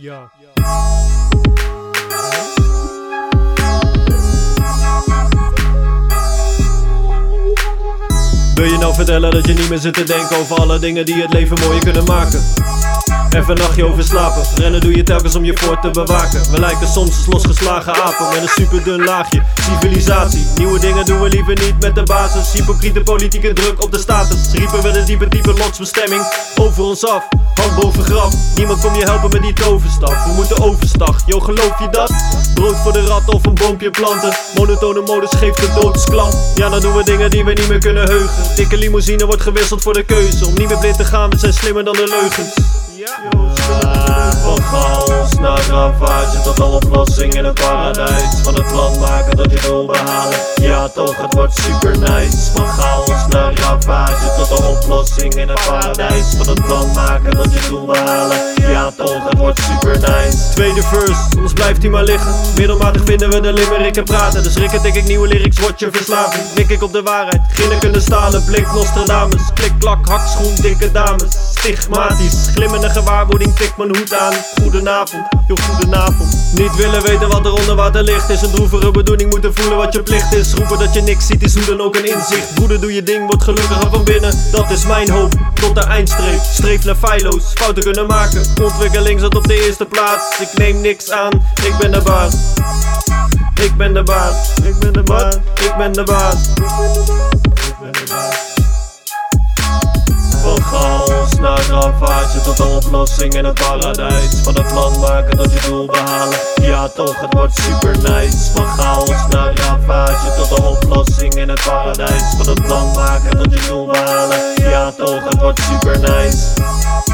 Ja. Wil je nou vertellen dat je niet meer zit te denken over alle dingen die het leven mooier kunnen maken? Even nachtje over slapen. Rennen doe je telkens om je voort te bewaken. We lijken soms als losgeslagen apen met een super dun laagje. Civilisatie, nieuwe dingen doen we liever niet met de basis. Hypocriete politieke druk op de status. Riepen we de diepe, diepe lotsbestemming over ons af. Hand boven graf, niemand kom je helpen met die toverstaf. We moeten overstag, yo geloof je dat? Brood voor de rat of een boompje planten. Monotone modus geeft de doodsklant. Ja, dan doen we dingen die we niet meer kunnen heugen. Dikke limousine wordt gewisseld voor de keuze. Om niet meer blind te gaan, we zijn slimmer dan de leugens. Van chaos naar ravage tot al oplossing in het paradijs. Van het plan maken tot je doel behalen Ja toch, het wordt super nice Van chaos naar ravage tot al oplossing in het paradijs. Van het plan maken tot je doel behalen. Ja Tweede verse, soms blijft hij maar liggen. Middelmatig vinden we de limmerikken praten. Dus rikken tik ik nieuwe lyrics, word je verslaving. Mik ik op de waarheid, grinnikende stalen. Blik Nostradamus, klik klak, hakschoen, dikke dames. Stigmatisch, glimmende gewaarwording, tik mijn hoed aan. Goedenavond, joh goedenavond Niet willen weten wat er onder water ligt Is een droevige bedoeling, moeten voelen wat je plicht is. Roepen dat je niks ziet is hoe dan ook een inzicht. Broeder doe je ding, word gelukkiger van binnen. Dat is mijn hoop, tot de eindstreep. Streef naar feilloos, fouten kunnen maken. Ontwikkeling zat op de eerste plaats. Ik neem niks aan, ik ben de baas. Ik ben de baas, ik ben de baas, ik ben de baas. Ik ben de baas tot de oplossing in het paradijs. Van het plan maken tot je doel behalen. Ja toch, het wordt super nice. Van chaos naar ravage tot de oplossing in het paradijs. Van het plan maken tot je doel behalen. Ja toch, het wordt super nice